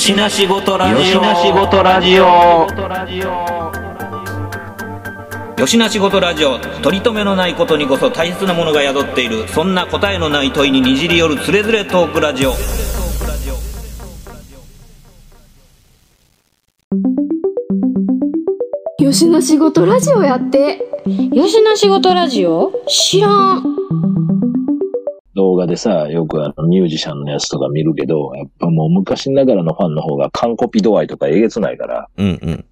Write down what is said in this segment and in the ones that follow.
よしなしごとラジオ。よしなしごとラジオ。よしなしごとラジオ。取り留めのないことにこそ大切なものが宿っている。そんな答えのない問いににじり寄るつれづれトークラジオ。よしな仕事ラジオやって。よしな仕事ラジオ？知らん。動画でさ、よくあのミュージシャンのやつとか見るけど、やっぱもう昔ながらのファンの方が完コピ度合いとかえげつないから、うんうん。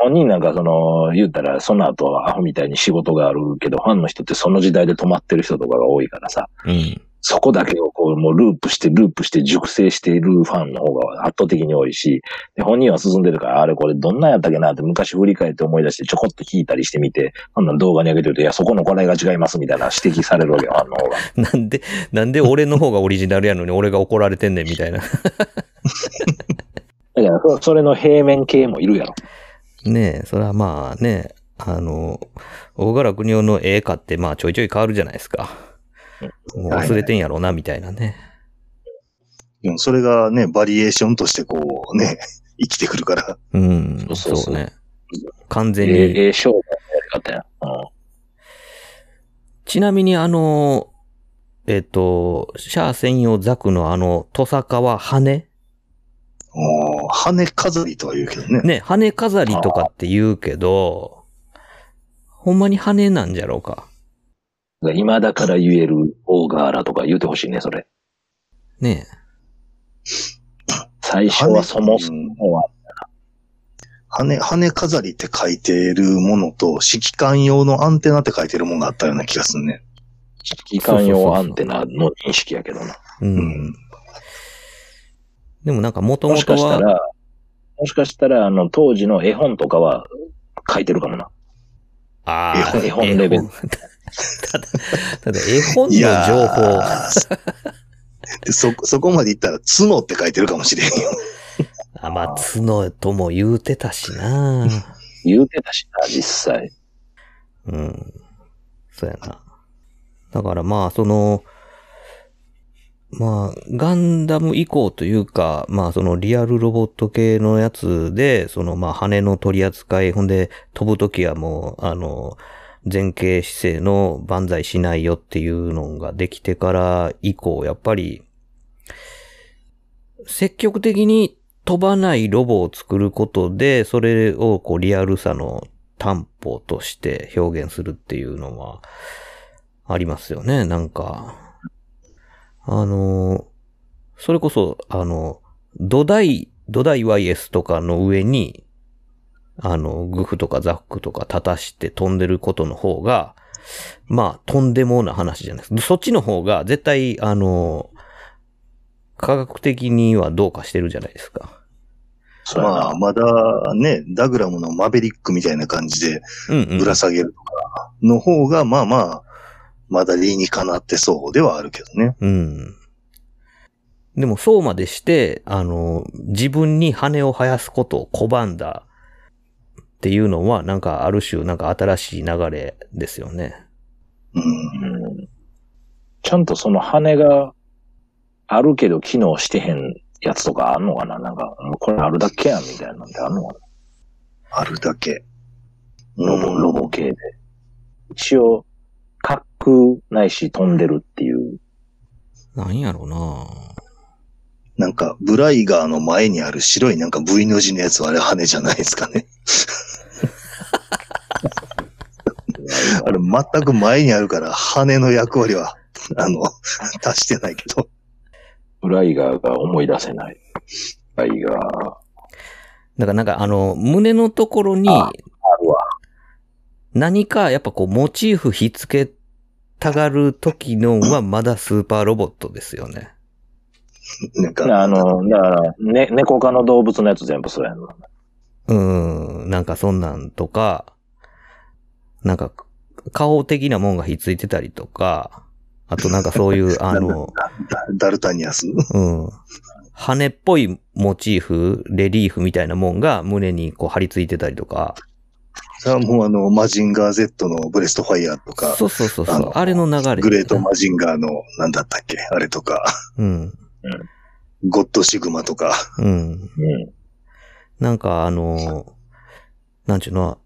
本人なんかその、言ったらその後はアホみたいに仕事があるけど、ファンの人ってその時代で止まってる人とかが多いからさ、うんそこだけをこう、もうループして、ループして熟成しているファンの方が圧倒的に多いし、で本人は進んでるから、あれこれどんなんやったっけなって昔振り返って思い出してちょこっと聞いたりしてみて、ほんなら動画に上げてると、いや、そこのこれが違いますみたいな指摘されるわけよ、ファンの方が。なんでなんで俺の方がオリジナルやのに俺が怒られてんねんみたいなだからそ、それの平面系もいるやろ。ねえそれはまあねあの大柄国夫の絵買ってまあちょいちょい変わるじゃないですかもう忘れてんやろうなみたいなねでもそれがね、バリエーションとしてこうね、生きてくるから。うんそうね完全えにえええ商売のやり方や。うんちなみにあの、えっ、と、シャア専用ザクのあの、トサカは羽？羽飾りとは言うけどね。ね、羽飾りとかって言うけど、ほんまに羽なんじゃろうか。今だから言えるオーガーラとか言うてほしいね、それ。ね最初はそもそもは、羽、羽飾りって書いてるものと、指揮官用のアンテナって書いてるものがあったような気がするね。機関用アンテナの認識やけどな。う。うんん。でもなんかもともしもとは、かしたら、もしかしたら、あの、当時の絵本とかは書いてるかもな。ああ、絵本レベル ただ、ただ絵本の情報。そ、そこまで言ったら、角って書いてるかもしれんよ。あ、まあ、角とも言うてたしな。言うてたしな、実際。うん。そうやな。だからまあ、その、まあ、ガンダム以降というか、まあ、そのリアルロボット系のやつで、そのまあ、羽の取り扱い、ほんで、飛ぶときはもう、あの、前傾姿勢の万歳しないよっていうのができてから以降、やっぱり、積極的に飛ばないロボを作ることで、それをこうリアルさの担保として表現するっていうのはありますよね。なんか、あの、それこそ、あの、土台、土台 YS とかの上に、あの、グフとかザックとか立たして飛んでることの方が、まあ、とんでもな話じゃないですか。そっちの方が絶対、あの、科学的にはどうかしてるじゃないですか。まあ、まだね、ダグラムのマベリックみたいな感じで。ぶら下げるとかの方が、まあまあ、まだ理にかなってそうではあるけどね。うん。でもそうまでして、あの、自分に羽を生やすことを拒んだっていうのは、なんかある種、なんか新しい流れですよね。うん。うんちゃんとその羽があるけど機能してへんやつとかあんのかな？なんか、これあるだけやんみたいなのってあんのかあるだけ。なロボ、うんロボ系で。一応、滑空ないし飛んでるっていう。なんやろななんか、ブライガーの前にある白いなんか V の字のやつはあれ羽じゃないですかね。あれ全く前にあるから羽の役割は、あの、足してないけど。ブライガーが思い出せない。ブライガー。だからなんかあの、胸のところに。何かやっぱこうモチーフひっつけたがる時のはまだスーパーロボットですよね。なんか、あの、だから、ね、猫科の動物のやつ全部そうやんの。うん、なんかそんなんとか、なんか顔的なもんがひっついてたりとか、あとなんかそういう、あの、ダダルタニアス？うん。羽っぽいモチーフ、レリーフみたいなもんが胸にこう貼り付いてたりとか。それはもうあの、マジンガー Z のブレストファイヤーとか、そうそうそうそう。あのあれの流れ。グレートマジンガーの、なんだったっけあれとか。うん。ゴッドシグマとか。うん。うん。なんかあの、なんちゅうの、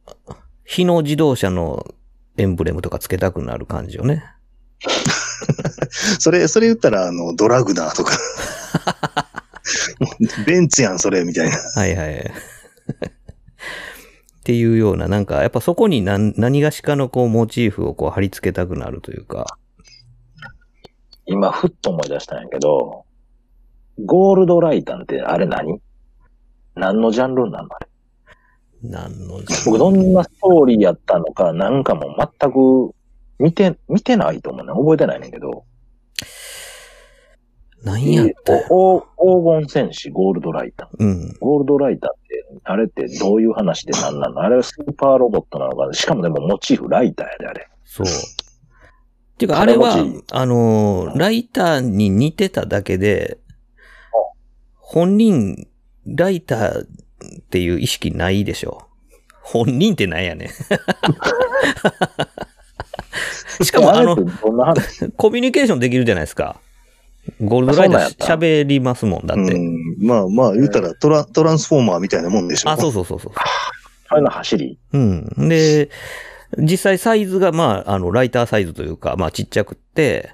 日野自動車のエンブレムとかつけたくなる感じよね。それ、それ言ったら、あの、ドラグナーとか。ベンツやん、それ、みたいな。はいはい。っていうような、なんか、やっぱそこに何何がしかのこう、モチーフをこう貼り付けたくなるというか。今、ふっと思い出したんやけど、ゴールドライタンってあれ何？何のジャンルなのあれ？なんの、僕どんなストーリーやったのかなんかも全く見て、見てないと思うね。覚えてないねんけど。何やったんやお黄金戦士ゴールドライタン。うん。ゴールドライターって、あれってどういう話で何なの？あれはスーパーロボットなのかしかもでもモチーフライターやで、あれ。そう。っていうか、あれはあのー、ライターに似てただけで、本人、ライターっていう意識ないでしょ。本人ってなんやねん。しかも、あのコミュニケーションできるじゃないですか。ゴールドライター喋りますもん、だって。うん。まあまあ、言うたらトラ、トランスフォーマーみたいなもんでしょ。あ、そうそうそうそう。あれの走りうん。で、実際サイズが、まあ、あの、ライターサイズというか、まあ、ちっちゃくって、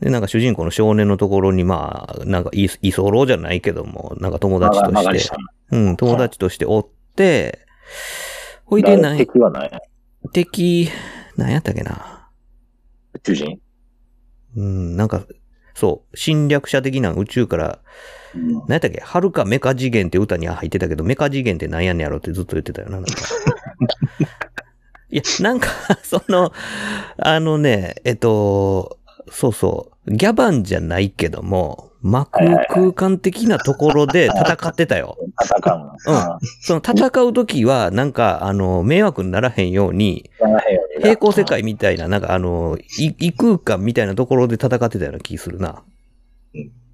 で、なんか主人公の少年のところに、まあ、なんかい、居候じゃないけども、なんか友達としてた、うん、友達としておって、ほいで、なん敵は何や敵、なんやったっけな。宇宙人？うん、なんか、そう、侵略者的な宇宙から、うん。なんやったっけ？はるかメカ次元って歌には入ってたけど、メカ次元ってなんやねんやろってずっと言ってたよな、なんか。いや、なんか、その、あのね、えっと、そうそう、ギャバンじゃないけども、真空空間的なところで戦ってたよ。戦うの。うんあその戦う時は、なんか、あの、迷惑にならへんように、平行世界みたいな、なんかあの、い異空間みたいなところで戦ってたような気するな。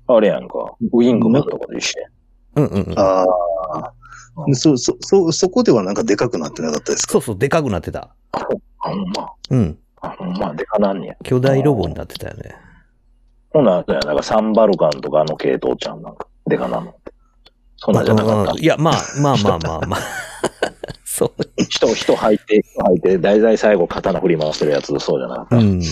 あれやんか。ウィングマンとかで一緒やん。うんうんうん。ああ。でそ、そ、そ、そこではなんかでかくなってなかったですか？そうそう、でかくなってた。あほんま。うん。あほんま、でかなんねや。巨大ロボになってたよね。ほな、そうやなんかサンバルカンとかあの系統ちゃんなんか、でかなの。そんなんじゃなかったうん。いや、まあ、まあまあまあまあ。そう。人、人履いて、人履いて、大体最後刀振り回してるやつ、そうじゃなかった。うん。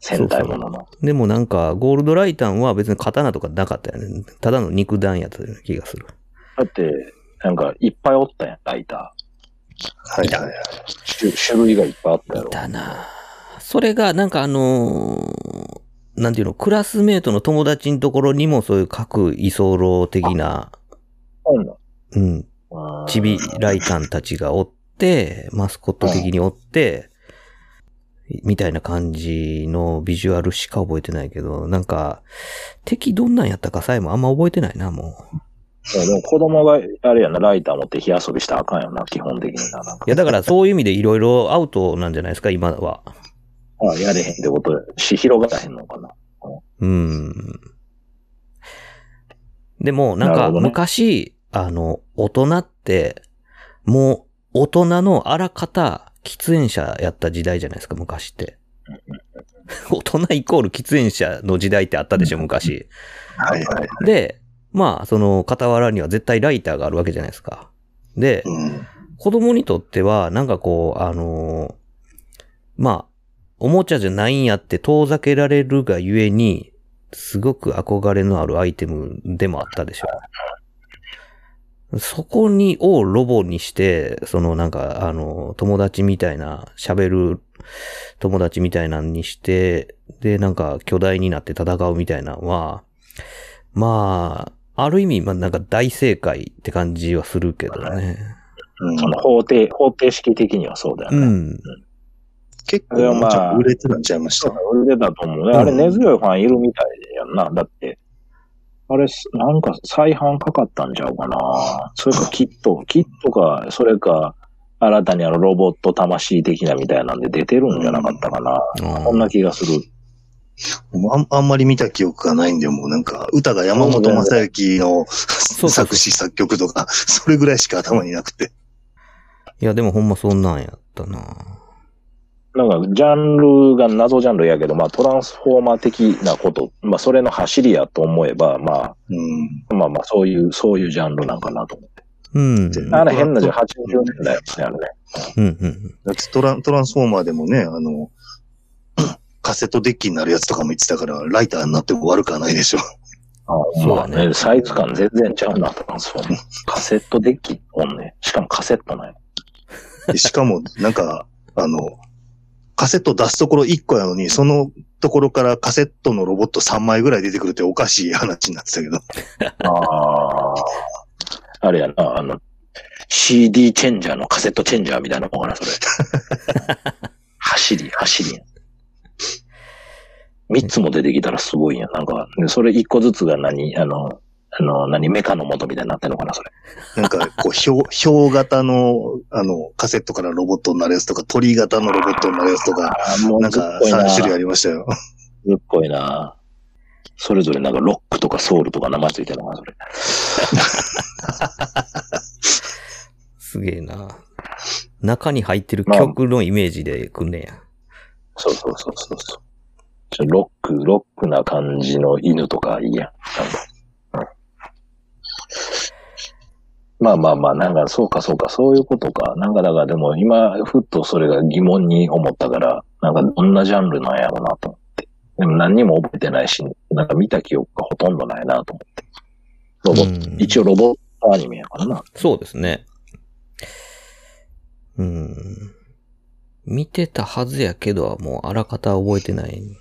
戦隊ものの。でもなんか、ゴールドライタンは別に刀とかなかったよね。ただの肉弾やったような気がする。だって、なんか、いっぱいおったやん、ライタはいはいはい。ー。種種類がいっぱいあったやろ。だなそれが、なんかあのーなんていうの、クラスメートの友達のところにもそういう各居候的な、そうなんうん、うんチビライタンたちがおって、マスコット的におって、みたいな感じのビジュアルしか覚えてないけど、なんか、敵どんなんやったかさえもあんま覚えてないな、もう。でも子供が、あれやな、ライター持って火遊びしたらあかんよな、基本的にな。ないや、だからそういう意味でいろいろアウトなんじゃないですか、今は。あやれへんってことで、し、広がらへんのかな。うん。でも、なんかなるほどね昔、あの、大人って、もう大人のあらかた喫煙者やった時代じゃないですか、昔って。大人イコール喫煙者の時代ってあったでしょ、昔。はいはい。で、まあ、その傍らには絶対ライターがあるわけじゃないですか。で、うん。子供にとっては、なんかこう、あのーまあ、おもちゃじゃないんやって遠ざけられるがゆえに、すごく憧れのあるアイテムでもあったでしょ。そこに、をロボにして、そのなんか、あの、友達みたいな、喋る友達みたいなんにして、で、なんか巨大になって戦うみたいなのは、まあ、ある意味、まあなんか大正解って感じはするけどね。うんその方程、方程式的にはそうだよね。うん。結構、もうちょっと売れてたんちゃいました。売れたと思うね。あれ根強いファンいるみたいやんな。だって、あれ、なんか再販かかったんちゃうかな。それかキット、キットか、それか、新たにあのロボット魂的なみたいなんで出てるんじゃなかったかな。うんこんな気がする。あんあんまり見た記憶がないんで、もうなんか、歌が山本正幸の作詞作曲とか、それぐらいしか頭になくて。いや、でもほんまそんなんやったななんか、ジャンルが謎ジャンルやけど、まあ、トランスフォーマー的なこと、まあ、それの走りやと思えば、まうん。あ、まあまあ、そういう、そういうジャンルなんかなと思って。うん。あれ変なじゃん、80年代やね、あれね。うんうん。だってトラントランスフォーマーでもね、あの、カセットデッキになるやつとかも言ってたから、ライターになっても悪くはないでしょ。あそうだねまあサイズ感全然ちゃうな、トランスフォーマー。カセットデッキおんね。しかもカセットなんや。でしかも、なんか、あの、カセット出すところ1個やのに、そのところからカセットのロボット3枚ぐらい出てくるっておかしい話になってたけど。ああ。あれやな、あの、CD チェンジャーのカセットチェンジャーみたいなもんかな、それ。走り、走りやん。三つも出てきたらすごいやん。なんか、でそれ一個ずつが何、あの、あの、何、メカの元みたいになってんのかな、それ。なんか、こう、表、表型の、あの、カセットからロボットになるやつとか、鳥型のロボットになるやつとか、もなんか3種類ありましたよ。ずっこいな。それぞれなんかロックとかソウルとか名前ついてるのかな、それ。すげえな。中に入ってる曲のイメージでくんねや。そうそうそうそうそう。ちょロック、ロックな感じの犬とかいいやん。なんかうんまあまあまあ、なんかそうかそうか、そういうことか。なんかだからでも今、ふっとそれが疑問に思ったから、なんかどんなジャンルなんやろうなと思って。でも何にも覚えてないし、なんか見た記憶がほとんどないなと思って。ロボット、うん一応ロボットアニメやからな。そうですね。うん。見てたはずやけど、もうあらかた覚えてない。うん。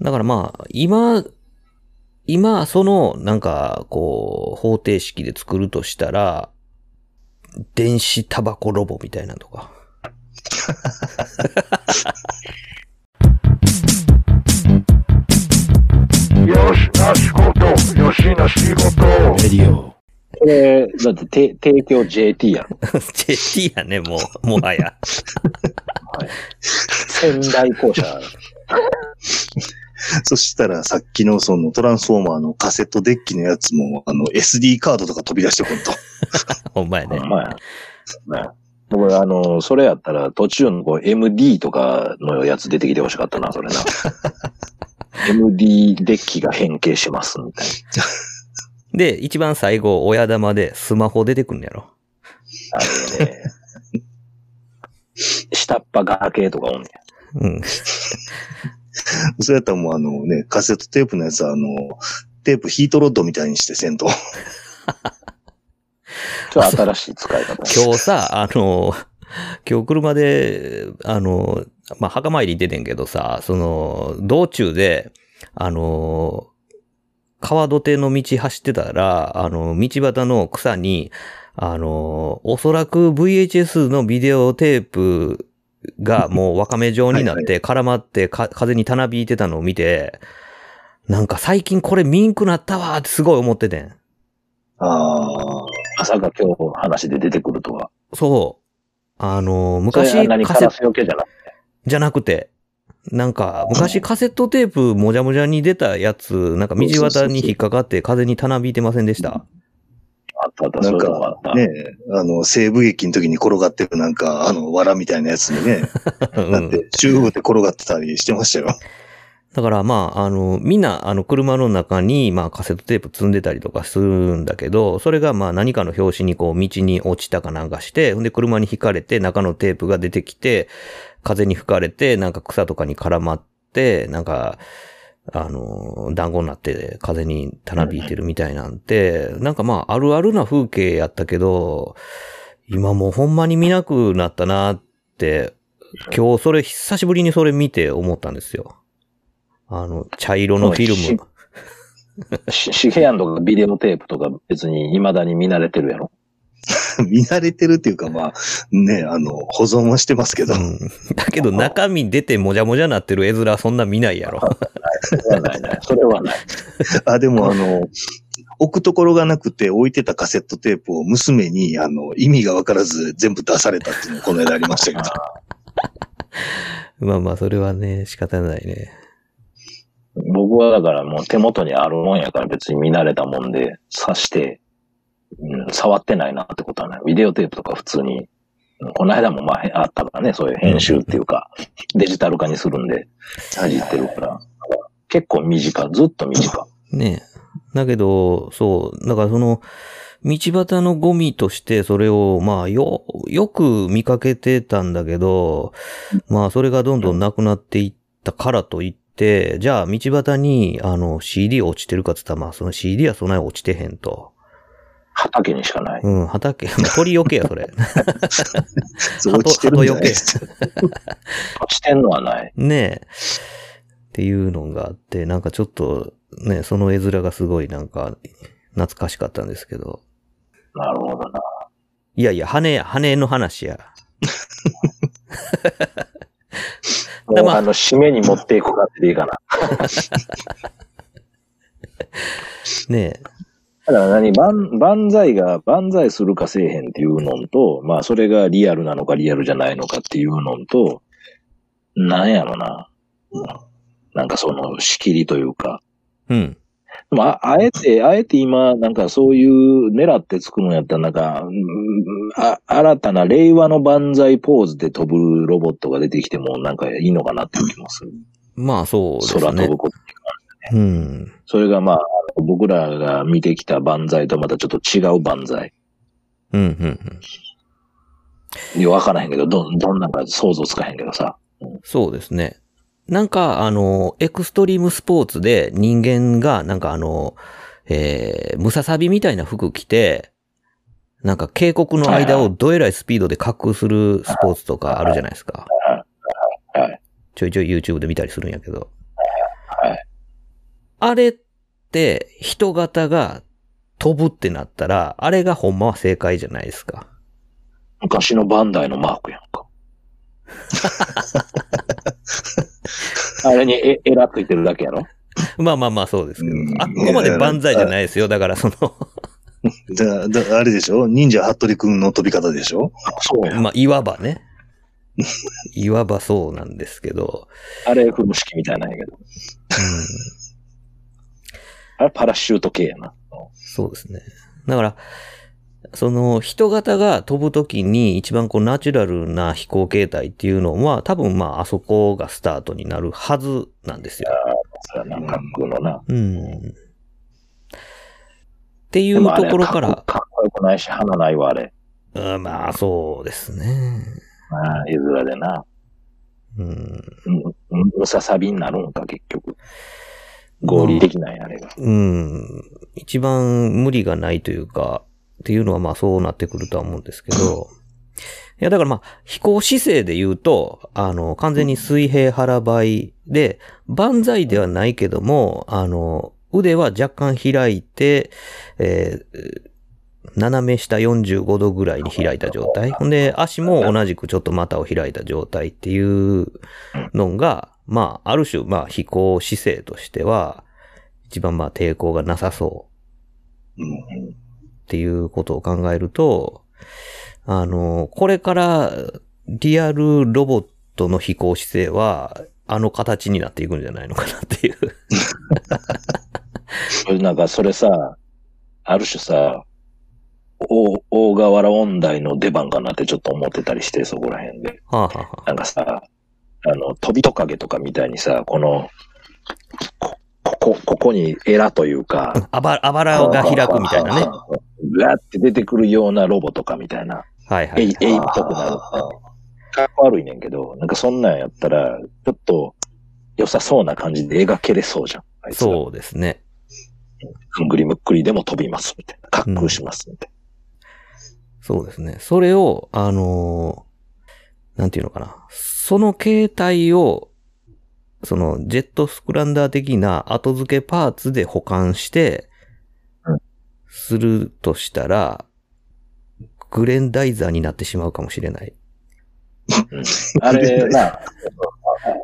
だからまあ、今、今、その、なんか、こう、方程式で作るとしたら、電子タバコロボみたいなのとか。これ、だってて提供 JT やろ。JT やね、もう、もはや。仙台校舎。そしたらさっきのそのトランスフォーマーのカセットデッキのやつも、あの SD カードとか飛び出してこんと。ほんまやね。まあ、ね。僕、あの、それやったら途中のこう MD とかのやつ出てきてほしかったな、それな。MD デッキが変形します、みたいで、一番最後、親玉でスマホ出てくんのやろ。な。あれね。下っ端ガーとかおんねうん。そうやったらもうあのね、カセットテープのやつはあの、テープヒートロッドみたいにしてせんと。ちょっと新しい使い方。今日さ、あの、今日車で、あの、まあ、墓参り出てんけどさ、その、道中で、あの、川土手の道走ってたら、あの、道端の草に、あの、おそらく VHS のビデオテープがもうわかめ状になって絡まってか風にたなびいてたのを見て、なんか最近これミンクなったわーってすごい思っててん。ああ。まさか今日話で出てくるとは。そう。あの、そ昔カセカラスよけじゃなくて。じゃなくて、なんか、昔カセットテープもじゃもじゃに出たやつ、なんか道端に引っかかって風にたなびいてませんでした？あったあった、なんかた。ね、あの、西部劇の時に転がってるなんか、あの、藁みたいなやつにね、うん。だって、中央で転がってたりしてましたよ。だからまあ、あの、みんな、あの、車の中に、まあ、カセットテープ積んでたりとかするんだけど、それがまあ、何かの拍子にこう、道に落ちたかなんかして、ほんで、車に引かれて、中のテープが出てきて、風に吹かれて、なんか草とかに絡まって、なんか、あの、団子になって風にたなびいてるみたいなんて、なんかまあ、あるあるな風景やったけど、今もうほんまに見なくなったなって、今日それ久しぶりにそれ見て思ったんですよ。あの、茶色のフィルム。シゲヤンとかビデオテープとか別に未だに見慣れてるやろ？見慣れてるっていうか、まあ、ね、あの、保存はしてますけど。うん。だけど中身出てもじゃもじゃなってる絵面そんな見ないやろ。それはないない。それはない。あ、でもあの、置くところがなくて置いてたカセットテープを娘に、あの、意味がわからず全部出されたっていうのこの間ありましたけど。まあまあ、それはね、仕方ないね。僕はだからもう手元にあるもんやから別に見慣れたもんで刺して、うん、触ってないなってことはない。ビデオテープとか普通にこの間もまああったからね、そういう編集っていうか、デジタル化にするんで、味ってるから。結構短、ずっと短。ねだけど、そう、だからその、道端のゴミとしてそれを、まあ、よ、よく見かけてたんだけど、まあ、それがどんどんなくなっていったからといって、じゃあ、道端に、あの、CD 落ちてるかって言ったら、まあ、その CD はそんなに落ちてへんと。畑にしかない。うん、畑、ま あ鳥よけや、それ。そう落ちてるんじゃないですか。落ちてんのはない。ねえ。っていうのがあって、なんかちょっと、ね、その絵面がすごいなんか、懐かしかったんですけど。なるほどな。いやいや、羽、羽の話や。もう、まああの、締めに持っていく感じでいいかな。ねえ。だから何万、万歳が万歳するかせえへんっていうのと、まあそれがリアルなのかリアルじゃないのかっていうのと、なんやろな。うんなんかその仕切りというか。うん。でもあ、あえて、あえて今、なんかそういう狙って作るんやったら、なんか、うんあ、新たな令和の万歳ポーズで飛ぶロボットが出てきても、なんかいいのかなって気もする。まあそうですね空飛ぶ。こと。うん。それがまあ、僕らが見てきた万歳とまたちょっと違う万歳。うん、うん、うん。いや、わからへんけど、どん、どんなんか想像つかへんけどさ。そうですね。なんか、あの、エクストリームスポーツで人間が、なんかあの、えー、ムササビみたいな服着て、なんか渓谷の間をどえらいスピードで滑空するスポーツとかあるじゃないですか。はい。ちょいちょい YouTube で見たりするんやけど。はい。あれって人型が飛ぶってなったら、あれがほんまは正解じゃないですか。昔のバンダイのマークやんか。あれにえ、エラついてるだけやろ？まあまあまあそうですけどうん。あ、ここまで万歳じゃないですよ。だからその、だ、だ、あれでしょ？忍者服部くんの飛び方でしょ？そうやん。まあいわばね。いわばそうなんですけど。あれ、風呂敷みたいなんやけど。うん、あれ、パラシュート系やな。そうですね。だから、その人型が飛ぶときに一番こうナチュラルな飛行形態っていうのは多分まああそこがスタートになるはずなんですよ。そうやな、滑空のな。うん。っていうところからかっこ、よくないし、花ないわ、あれ。うんまあそうですね。ああ、絵面でな。うん。うん、ムササビになるんか、結局。合理的なんや、あれが。うん。一番無理がないというか、っていうのはまあそうなってくるとは思うんですけど、いやだからまあ飛行姿勢で言うと、あの、完全に水平腹ばいで、万歳ではないけども、あの、腕は若干開いて、えー斜め下45度ぐらいに開いた状態。ほんで、足も同じくちょっと股を開いた状態っていうのが、まあ、ある種、まあ、飛行姿勢としては、一番まあ抵抗がなさそう。っていうことを考えると、あの、これからリアルロボットの飛行姿勢は、あの形になっていくんじゃないのかなっていう。なんか、それさ、ある種さ、大、大河原御大の出番かなってちょっと思ってたりして、そこら辺で。はあ、はあはあ、なんかさ、あの、飛びトカゲとかみたいにさ、この、こ、ここ、ここにエラというか、あば、あばらが開くみたいなね。。うわって出てくるようなロボとかみたいな。はいはい。エイ、エイっぽくなる。かっこ悪いねんけど、なんかそんなんやったら、ちょっと良さそうな感じで描けれそうじゃん。あいつらそうですね。ふんぐりむっくりでも飛びますみたいな。滑空しますみたいそうですね。それを、あのーなんていうのかな。その形態を、そのジェットスクランダー的な後付けパーツで保管してうん、するとしたら、グレンダイザーになってしまうかもしれない。な。あれ な、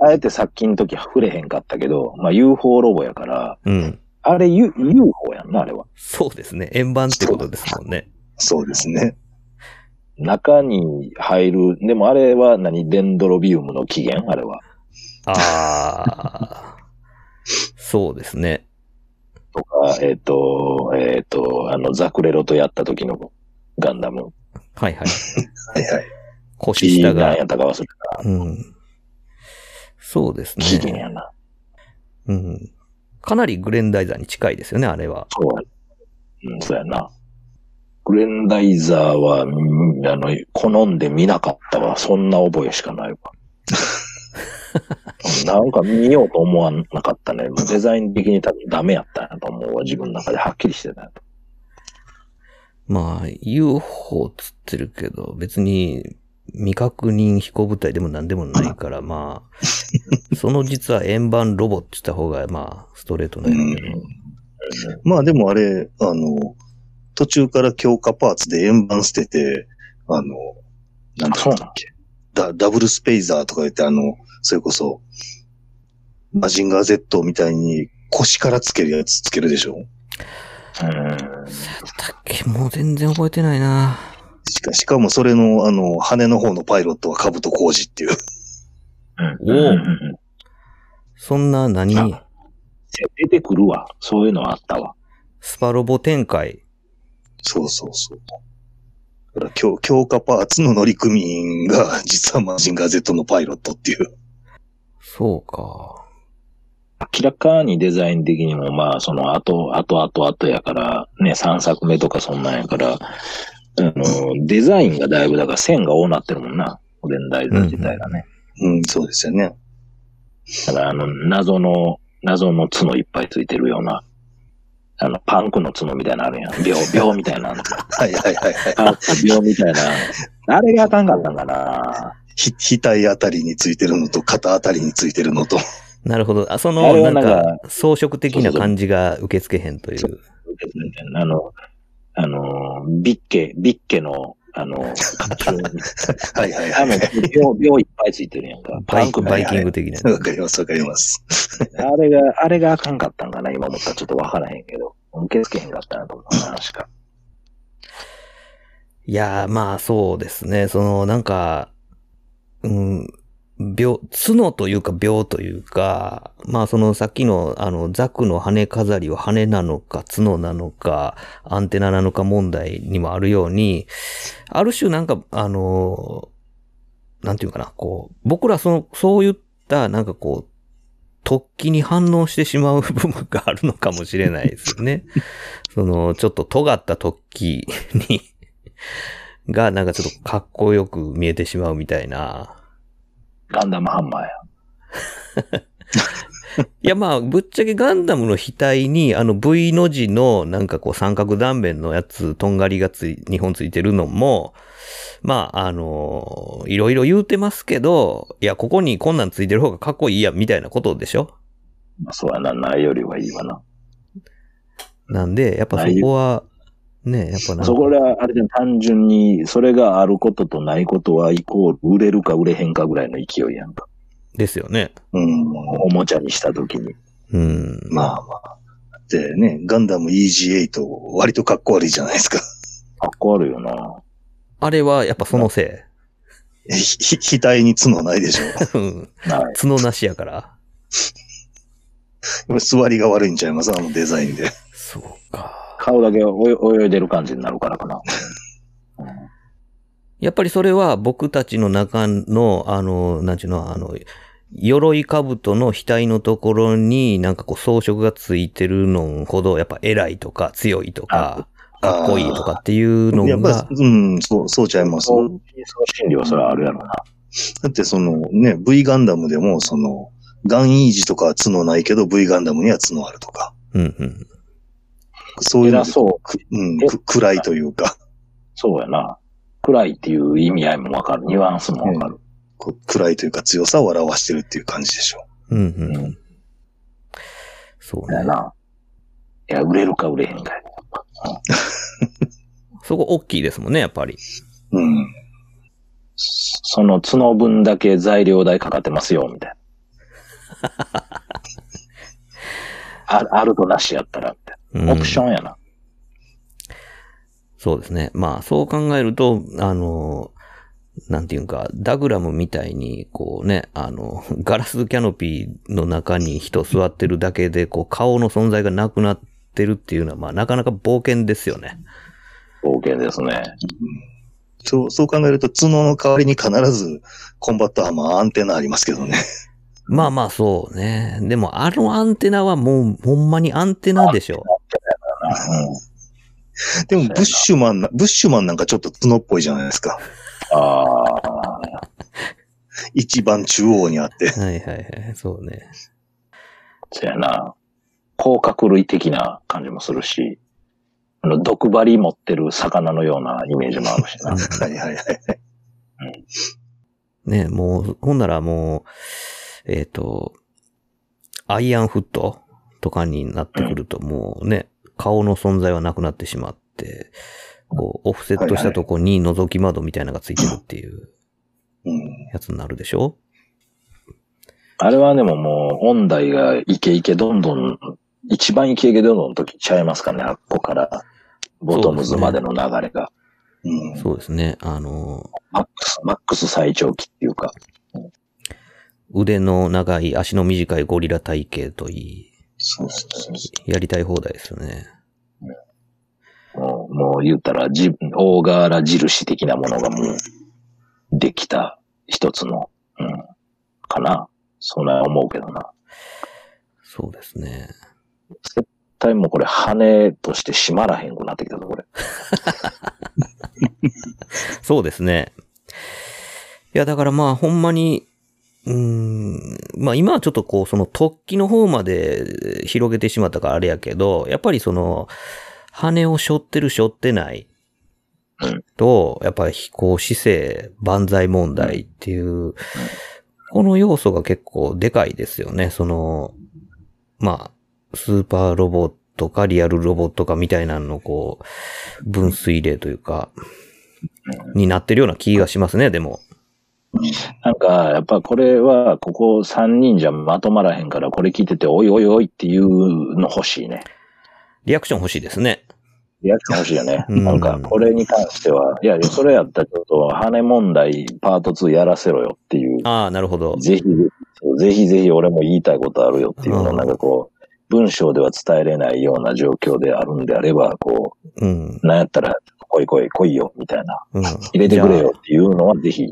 あえてさっきの時触れへんかったけど、まあ UFO ロボやから、うん。あれ U- UFO やんな、あれは。そうですね。円盤ってことですもんね。そうですね。中に入る、でもあれは何？デンドロビウムの起源？あれは。ああ。そうですね。とか、えっ、と、えっ、と、あの、ザクレロとやった時のガンダム。はいはい。はいはい。腰下が何や。ったか忘れた。うん。そうです期限やね。な。うん。かなりグレンダイザーに近いですよね、あれは。そうや。うん、そうやな。グレンダイザーは、うんあの、好んで見なかったわ。そんな覚えしかないわ。なんか見ようと思わなかったね。デザイン的に多分ダメやったんやと思うわ。自分の中ではっきりしてたと。まあ、UFO つってるけど、別に未確認飛行物体でも何でもないから、まあ、その実は円盤ロボって言った方が、まあ、ストレートなんやけど。まあでもあれ、あの、途中から強化パーツで円盤捨てて、あの、なんだったっけ？ダダブルスペイザーとか言って、あの、それこそ、マジンガー Z みたいに腰からつけるやつつけるでしょ？うん。だっけもう全然覚えてないな。しかしかもそれの、あの、羽の方のパイロットは兜浩二っていう。うん。うんうんうんそんな何？あ出てくるわ。そういうのあったわ。スパロボ展開。そうそうそう。だから強強化パーツの乗組員が 実はマジンガー Z のパイロットっていう。そうか。明らかにデザイン的にも、まあ、その後、後、後、後やから、ね、3作目とかそんなんやから、あの、デザインがだいぶ、だから線が多なってるもんな。レンダイザー自体がね。うん、そうですよね。だから、あの、謎の、謎の角いっぱいついてるような、あの、パンクの角みたいなのあるやん。秒、秒みたいなの。はいはいはいはい。あ秒みたいな。あれがあかんかったんかな。ひ、額あたりについてるのと肩あたりについてるのと。なるほど。あ、そあの、なんかか、装飾的な感じが受け付けへんという。あの、あの、ビッケ、ビッケの、あの、は いはいはい。、秒、秒いっぱいついてるやんか。バイバイキング。グ的な。わかりますわかります。あれが、あれがあかんかったんかな、今思ったらちょっとわからへんけど。受け付けへんかったなと思うな、確か。いやー、まあそうですね。その、なんか、うん、病、角というか病というか、まあそのさっきのあのザクの羽飾りは羽なのか角なのかアンテナなのか問題にもあるように、ある種なんかあの、なんていうかな、こう、僕らその、そういったなんかこう、突起に反応してしまう 部分があるのかもしれないですよね。その、ちょっと尖った突起に がなんかちょっとかっこよく見えてしまうみたいな。ガンダムハンマーや。いやまあ、ぶっちゃけガンダムの額にあの V の字のなんかこう三角断面のやつ、とんがりがつい、2本ついてるのも、まあ、あのいろいろ言うてますけど、いや、ここにこんなんついてる方がかっこいいや、みたいなことでしょ？まあそうやな、ないよりはいいわな。なんで、やっぱそこは、ね、やっぱなそこら、あれで単純に、それがあることとないことはイコール、売れるか売れへんかぐらいの勢いやんか。ですよね。うん。おもちゃにしたときに。うん。まあまあ。でね、ガンダム EG8 割とかっこ悪いじゃないですか。かっこ悪いよな。あれはやっぱそのせえひ、ひ、額に角ないでしょ。い。うん。角なしやから。座りが悪いんちゃいます？あのデザインで。そうか。顔だけ泳いでる感じになるからかな。やっぱりそれは僕たちの中の、あの、なんちゅうの、あの、鎧兜の額のところになんかこう装飾がついてるのほど、やっぱ偉いとか強いとか、かっこいいとかっていうのやっがぱ、、うん、そう、そうちゃいます。そう、そう心理はそれはあるやろな。だってそのね、V ガンダムでも、その、ガンイージとかは角ないけど、V ガンダムには角あるとか。うんうん。そういうそう。くうん、く暗いというか、そうやな。暗いっていう意味合いもわかる。ニュアンスもわかる。こう暗いというか強さを表してるっていう感じでしょうんうん。うんそうね。だよな。いや、売れるか売れへんかや。そこ大きいですもんね、やっぱり。う。うん。その角分だけ材料代かかってますよ、みたいな。ああるとなしやったら、みたいうんな。オプションやな。そうですね。まあ、そう考えると、あの、なんていうか、ダグラムみたいに、こうね、あの、ガラスキャノピーの中に人座ってるだけで、こう、顔の存在がなくなってるっていうのは、まあ、なかなか冒険ですよね。冒険ですね。そう、そう考えると角の代わりに必ずコンバットハマーアンテナありますけどね。まあまあそうね。でもあのアンテナはもうほんまにアンテナでしょ。でもブッシュマンな、ブッシュマンなんかちょっと角っぽいじゃないですか。ああ。一番中央にあって。はいはいはい。そうね。そやな。甲殻類的な感じもするし、あの、毒針持ってる魚のようなイメージもあるしな。はいはいはい。ね、もう、ほんならもう、えっ、と、アイアンフットとかになってくるともうね、顔の存在はなくなってしまって、こう、オフセットしたとこに覗き窓みたいなのがついてるっていううん。やつになるでしょ？あれはでももう、音大がイケイケどんどん、一番イケイケどんどんの時ちゃいますかね、あっこから、ボトムズまでの流れが。うん。そうですね。あの、マックス、マックス最長期っていうか。腕の長い足の短いゴリラ体型といい、そうそうそうそやりたい放題ですよね。もう、もう言ったら、じ、大柄印的なものがもう、できた一つの、うん、かな。そんな思うけどな。そうですね。絶対もうこれ羽として締まらへんくなってきたぞ、これ。そうですね。いや、だからまあ、ほんまに、うーん、まあ今はちょっとこう、その突起の方まで広げてしまったからあれやけど、やっぱりその、羽を背負ってる背負ってないと、やっぱり飛行姿勢、万歳問題っていう、この要素が結構でかいですよね。その、まあ、スーパーロボットかリアルロボットかみたいなのこう、分水例というか、になってるような気がしますね、でも。なんか、やっぱこれは、ここ3人じゃまとまらへんから、これ聞いてて、おいおいおいっていうの欲しいね。リアクション欲しいですね。リアクション欲しいよね。うんなんか、これに関しては、いや、それやったらちょっと、羽問題パート2やらせろよっていう、ああ、なるほど。ぜひ、ぜひぜひ俺も言いたいことあるよっていうのなんかこう、文章では伝えれないような状況であるんであれば、こうん。う、なんやったら、来い来い来いよ、みたいな。うん。入れてくれよっていうのはぜひ。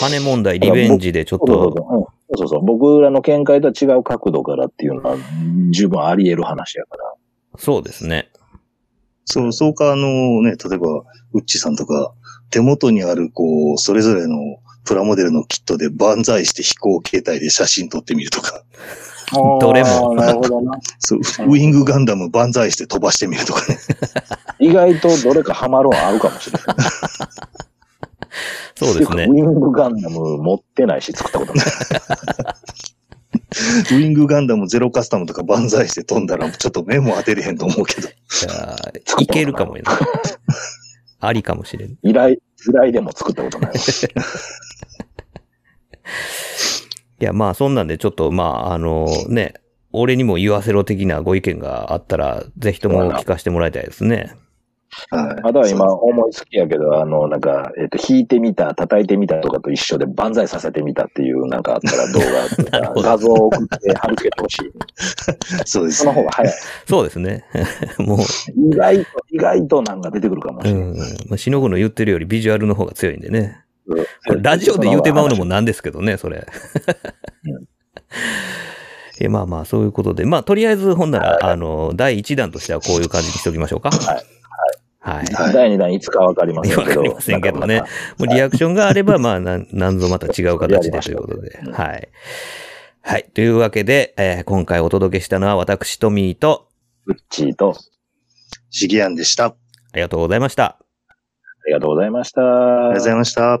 羽問題、リベンジでちょっそうそうと、そううんそうそう。僕らの見解とは違う角度からっていうのは十分あり得る話やから。そうですね。そう、そうか、あのね、例えば、ウッチさんとか、手元にある、こう、それぞれのプラモデルのキットで万歳して飛行形態で写真撮ってみるとか、どれもなるほどな。そう、ウィングガンダム万歳して飛ばしてみるとかね。意外とどれかハマるのあるかもしれない。そうですねウ。ィングガンダム持ってないし作ったことない。ウィングガンダムゼロカスタムとか万歳して飛んだら、ちょっと目も当てれへんと思うけど。いやーいけるかもよ、ね。ありかもしれん。依頼、依頼でも作ったことない。いや、まあ、そんなんで、ちょっと、まあ、あのね、俺にも言わせろ的なご意見があったら、ぜひとも聞かせてもらいたいですね。はい。あとは今思いつきやけど、あの、なんか、えっ、と、弾いてみた、叩いてみたとかと一緒で万歳させてみたっていうなんかあったら動画とか 画像を送って貼り付けてほしい。そうですその方が早い。そうですね。も意外と、意外となんか出てくるかもう、しれない。うん。まあ、しのぐの言ってるよりビジュアルの方が強いんでね。うんこれラジオで言うてまうのもなんですけどね、それ。うんいやまあまあ、そういうことで。まあ、とりあえず、ほんなら、あの、第1弾としてはこういう感じにしておきましょうか。はい。はい。はい第2弾いつかわかりませんけど。わかりませんけどねもうリアクションがあれば、まあ、なん、なんぞまた違う形でということで。うんはい。はい。というわけで、えー今回お届けしたのは私、トミーと、ウッチーと、シギアンでした。あありがとうございました。ありがとうございました。りがとうございました。